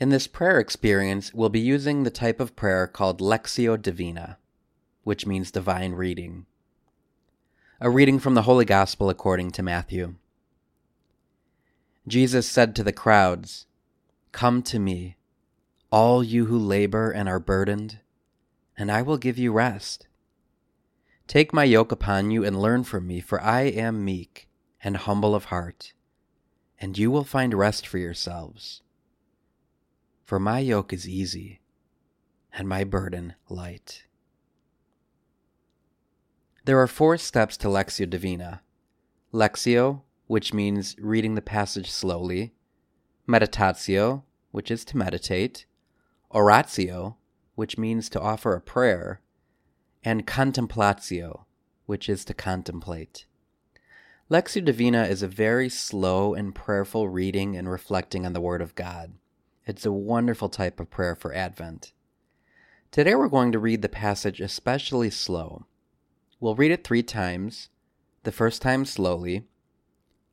In this prayer experience, we'll be using the type of prayer called Lectio Divina, which means divine reading. A reading from the Holy Gospel according to Matthew. Jesus said to the crowds, Come to me, all you who labor and are burdened, and I will give you rest. Take my yoke upon you and learn from me, for I am meek and humble of heart, and you will find rest for yourselves. For my yoke is easy and my burden light. There are four steps to Lectio Divina Lectio, which means reading the passage slowly, Meditatio, which is to meditate, Oratio, which means to offer a prayer, and Contemplatio, which is to contemplate. Lectio Divina is a very slow and prayerful reading and reflecting on the Word of God. It's a wonderful type of prayer for Advent. Today we're going to read the passage especially slow. We'll read it three times, the first time slowly,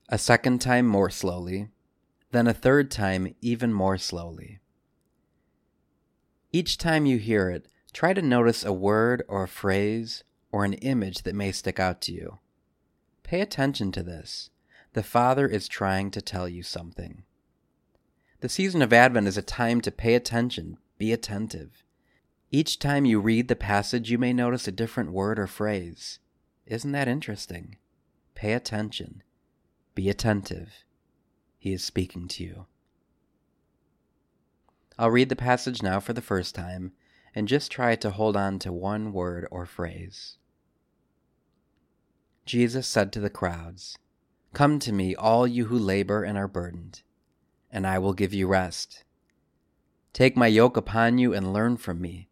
a second time more slowly, then a third time even more slowly. Each time you hear it, try to notice a word or a phrase or an image that may stick out to you. Pay attention to this. The Father is trying to tell you something. The season of Advent is a time to pay attention, be attentive. Each time you read the passage, you may notice a different word or phrase. Isn't that interesting? Pay attention. Be attentive. He is speaking to you. I'll read the passage now for the first time and just try to hold on to one word or phrase. Jesus said to the crowds, Come to me, all you who labor and are burdened, and I will give you rest. Take my yoke upon you and learn from me,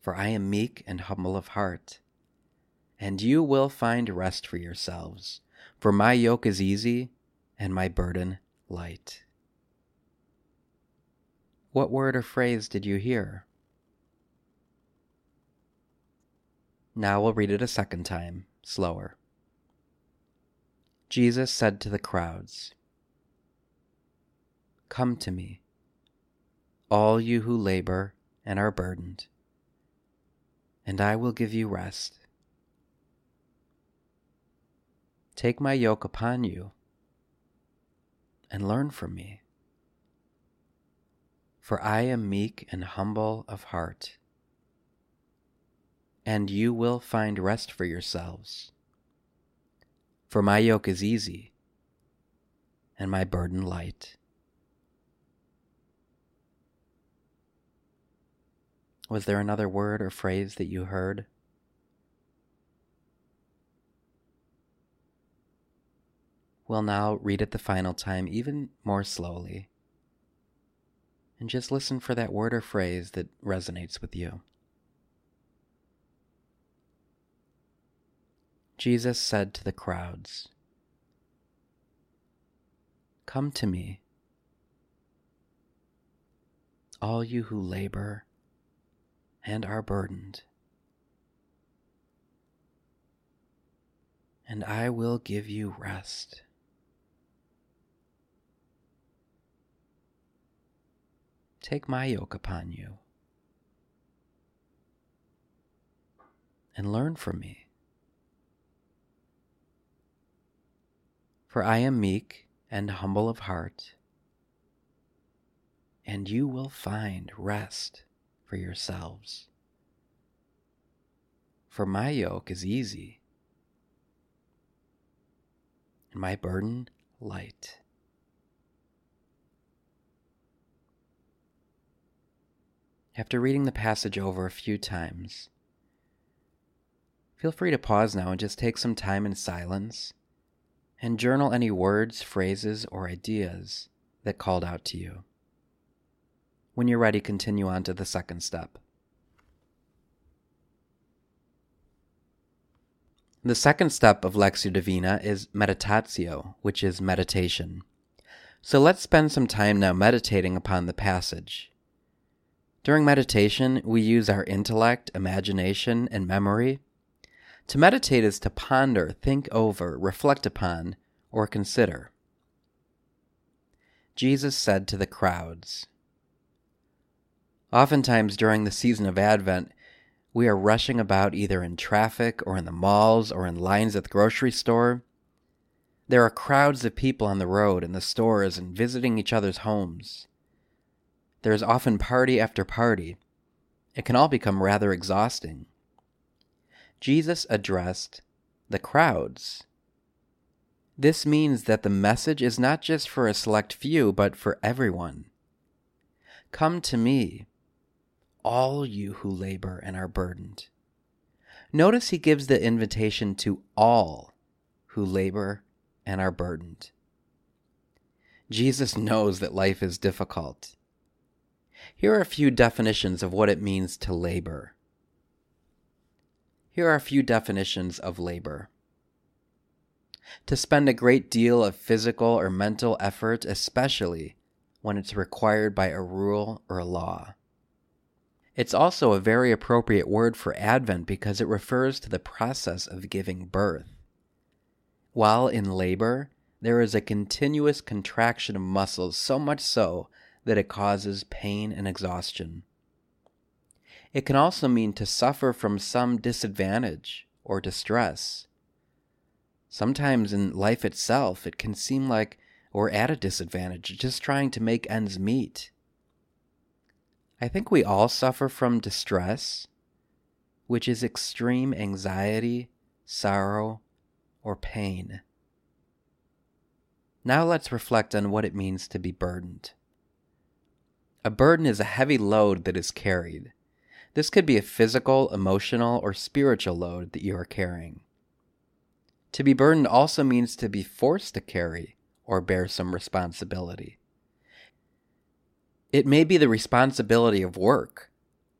for I am meek and humble of heart. And you will find rest for yourselves, for my yoke is easy and my burden light. What word or phrase did you hear? Now we'll read it a second time, slower. Jesus said to the crowds, Come to me, all you who labor and are burdened, and I will give you rest. Take my yoke upon you and learn from me, for I am meek and humble of heart, and you will find rest for yourselves for my yoke is easy and my burden light. Was there another word or phrase that you heard? We'll now read it the final time, even more slowly, and just listen for that word or phrase that resonates with you. Jesus said to the crowds, Come to me, all you who labor and are burdened, and I will give you rest. Take my yoke upon you and learn from me. For I am meek and humble of heart, and you will find rest for yourselves. For my yoke is easy, and my burden light. After reading the passage over a few times, feel free to pause now and just take some time in silence and journal any words, phrases, or ideas that called out to you. When you're ready, continue on to the second step. The second step of Lectio Divina is meditatio, which is meditation. So let's spend some time now meditating upon the passage. During meditation, we use our intellect, imagination, and memory to meditate is to ponder, think over, reflect upon, or consider. Jesus said to the crowds, Oftentimes during the season of Advent, we are rushing about either in traffic or in the malls or in lines at the grocery store. There are crowds of people on the road, and the stores, and visiting each other's homes. There is often party after party. It can all become rather exhausting. Jesus addressed the crowds. This means that the message is not just for a select few, but for everyone. Come to me, all you who labor and are burdened. Notice he gives the invitation to all who labor and are burdened. Jesus knows that life is difficult. Here are a few definitions of what it means to labor. Here are a few definitions of labor. To spend a great deal of physical or mental effort, especially when it's required by a rule or a law. It's also a very appropriate word for Advent because it refers to the process of giving birth. While in labor, there is a continuous contraction of muscles, so much so that it causes pain and exhaustion. It can also mean to suffer from some disadvantage or distress. Sometimes in life itself, it can seem like we're at a disadvantage, just trying to make ends meet. I think we all suffer from distress, which is extreme anxiety, sorrow, or pain. Now let's reflect on what it means to be burdened. A burden is a heavy load that is carried. This could be a physical, emotional, or spiritual load that you are carrying. To be burdened also means to be forced to carry or bear some responsibility. It may be the responsibility of work,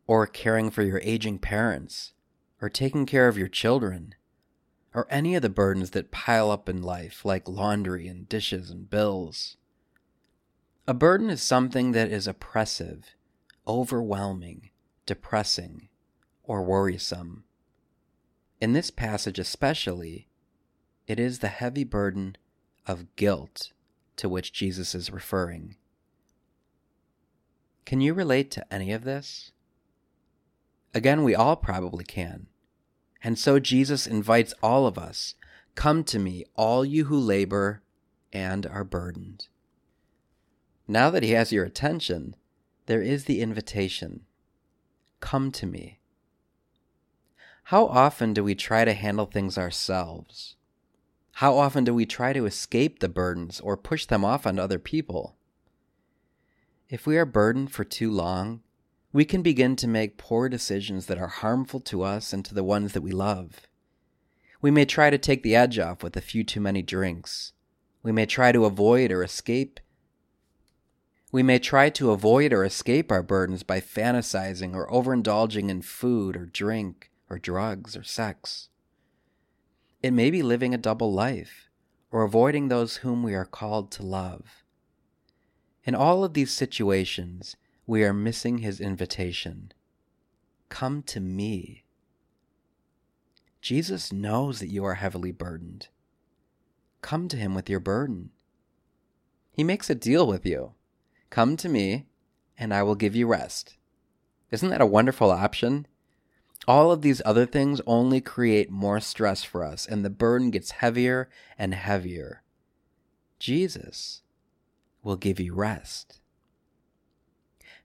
or caring for your aging parents, or taking care of your children, or any of the burdens that pile up in life, like laundry and dishes and bills. A burden is something that is oppressive, overwhelming, depressing, or worrisome. In this passage, especially, it is the heavy burden of guilt to which Jesus is referring. Can you relate to any of this? Again, we all probably can. And so Jesus invites all of us Come to me, all you who labor and are burdened. Now that he has your attention, there is the invitation Come to me. How often do we try to handle things ourselves? How often do we try to escape the burdens or push them off onto other people? If we are burdened for too long, we can begin to make poor decisions that are harmful to us and to the ones that we love. We may try to take the edge off with a few too many drinks. We may try to avoid or escape. We may try to avoid or escape our burdens by fantasizing or overindulging in food or drink or drugs or sex. It may be living a double life or avoiding those whom we are called to love. In all of these situations, we are missing his invitation Come to me. Jesus knows that you are heavily burdened. Come to him with your burden. He makes a deal with you. Come to me, and I will give you rest. Isn't that a wonderful option? All of these other things only create more stress for us, and the burden gets heavier and heavier. Jesus will give you rest.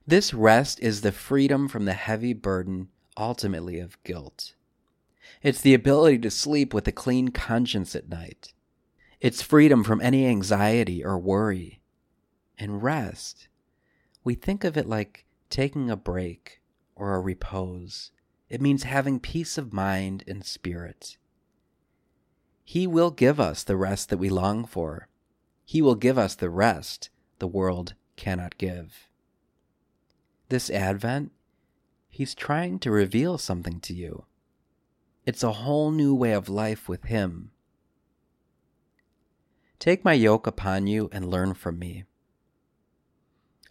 This rest is the freedom from the heavy burden, ultimately, of guilt. It's the ability to sleep with a clean conscience at night. It's freedom from any anxiety or worry. And rest, we think of it like taking a break or a repose. It means having peace of mind and spirit. He will give us the rest that we long for. He will give us the rest the world cannot give. This Advent, He's trying to reveal something to you. It's a whole new way of life with Him. Take my yoke upon you and learn from me.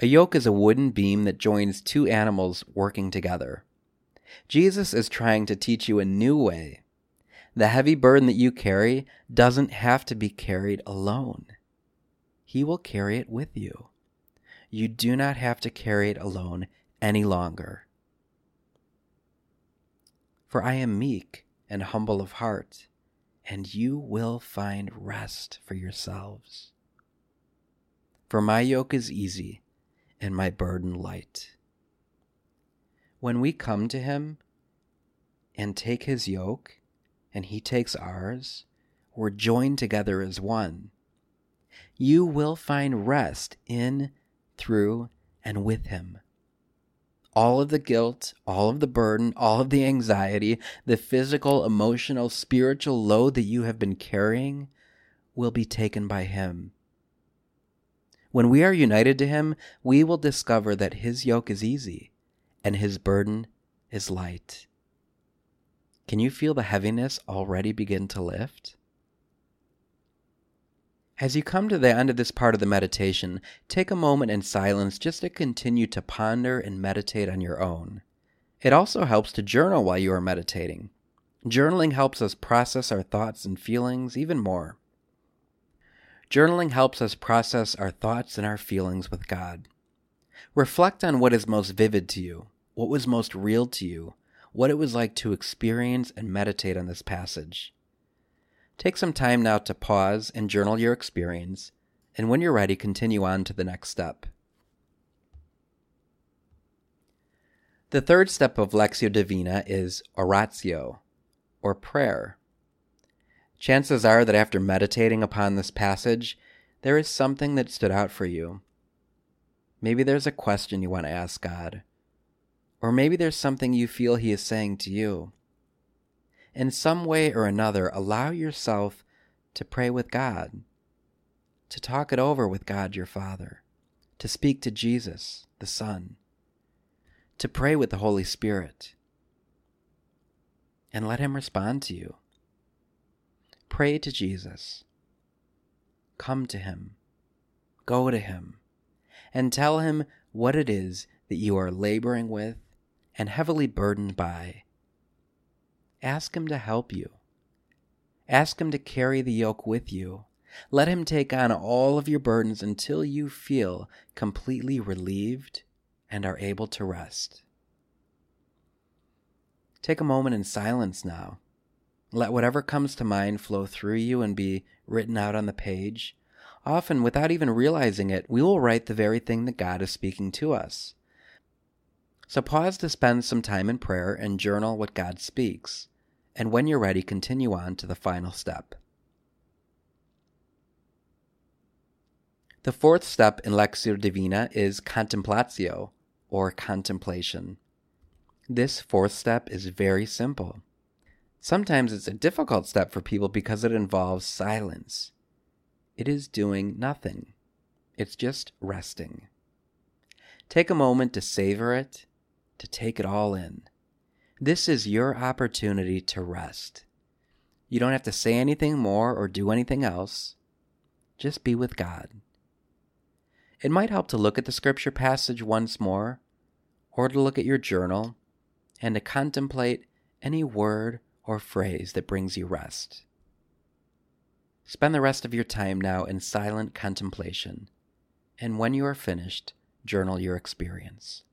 A yoke is a wooden beam that joins two animals working together. Jesus is trying to teach you a new way. The heavy burden that you carry doesn't have to be carried alone. He will carry it with you. You do not have to carry it alone any longer. For I am meek and humble of heart, and you will find rest for yourselves. For my yoke is easy and my burden light. When we come to Him and take His yoke, and He takes ours, we're joined together as one. You will find rest in, through, and with Him. All of the guilt, all of the burden, all of the anxiety, the physical, emotional, spiritual load that you have been carrying will be taken by Him. When we are united to Him, we will discover that His yoke is easy and His burden is light. Can you feel the heaviness already begin to lift? As you come to the end of this part of the meditation, take a moment in silence just to continue to ponder and meditate on your own. It also helps to journal while you are meditating. Journaling helps us process our thoughts and feelings even more. Journaling helps us process our thoughts and our feelings with God. Reflect on what is most vivid to you, what was most real to you, what it was like to experience and meditate on this passage. Take some time now to pause and journal your experience, and when you're ready, continue on to the next step. The third step of Lectio Divina is oratio, or prayer. Chances are that after meditating upon this passage, there is something that stood out for you. Maybe there's a question you want to ask God. Or maybe there's something you feel He is saying to you. In some way or another, allow yourself to pray with God, to talk it over with God your Father, to speak to Jesus, the Son, to pray with the Holy Spirit, and let Him respond to you. Pray to Jesus. Come to Him. Go to Him. And tell Him what it is that you are laboring with and heavily burdened by. Ask Him to help you. Ask Him to carry the yoke with you. Let Him take on all of your burdens until you feel completely relieved and are able to rest. Take a moment in silence now let whatever comes to mind flow through you and be written out on the page. Often, without even realizing it, we will write the very thing that God is speaking to us. So pause to spend some time in prayer and journal what God speaks. And when you're ready, continue on to the final step. The fourth step in Lectio Divina is contemplatio, or contemplation. This fourth step is very simple. Sometimes it's a difficult step for people because it involves silence. It is doing nothing, it's just resting. Take a moment to savor it, to take it all in. This is your opportunity to rest. You don't have to say anything more or do anything else. Just be with God. It might help to look at the scripture passage once more, or to look at your journal, and to contemplate any word or phrase that brings you rest. Spend the rest of your time now in silent contemplation, and when you are finished, journal your experience.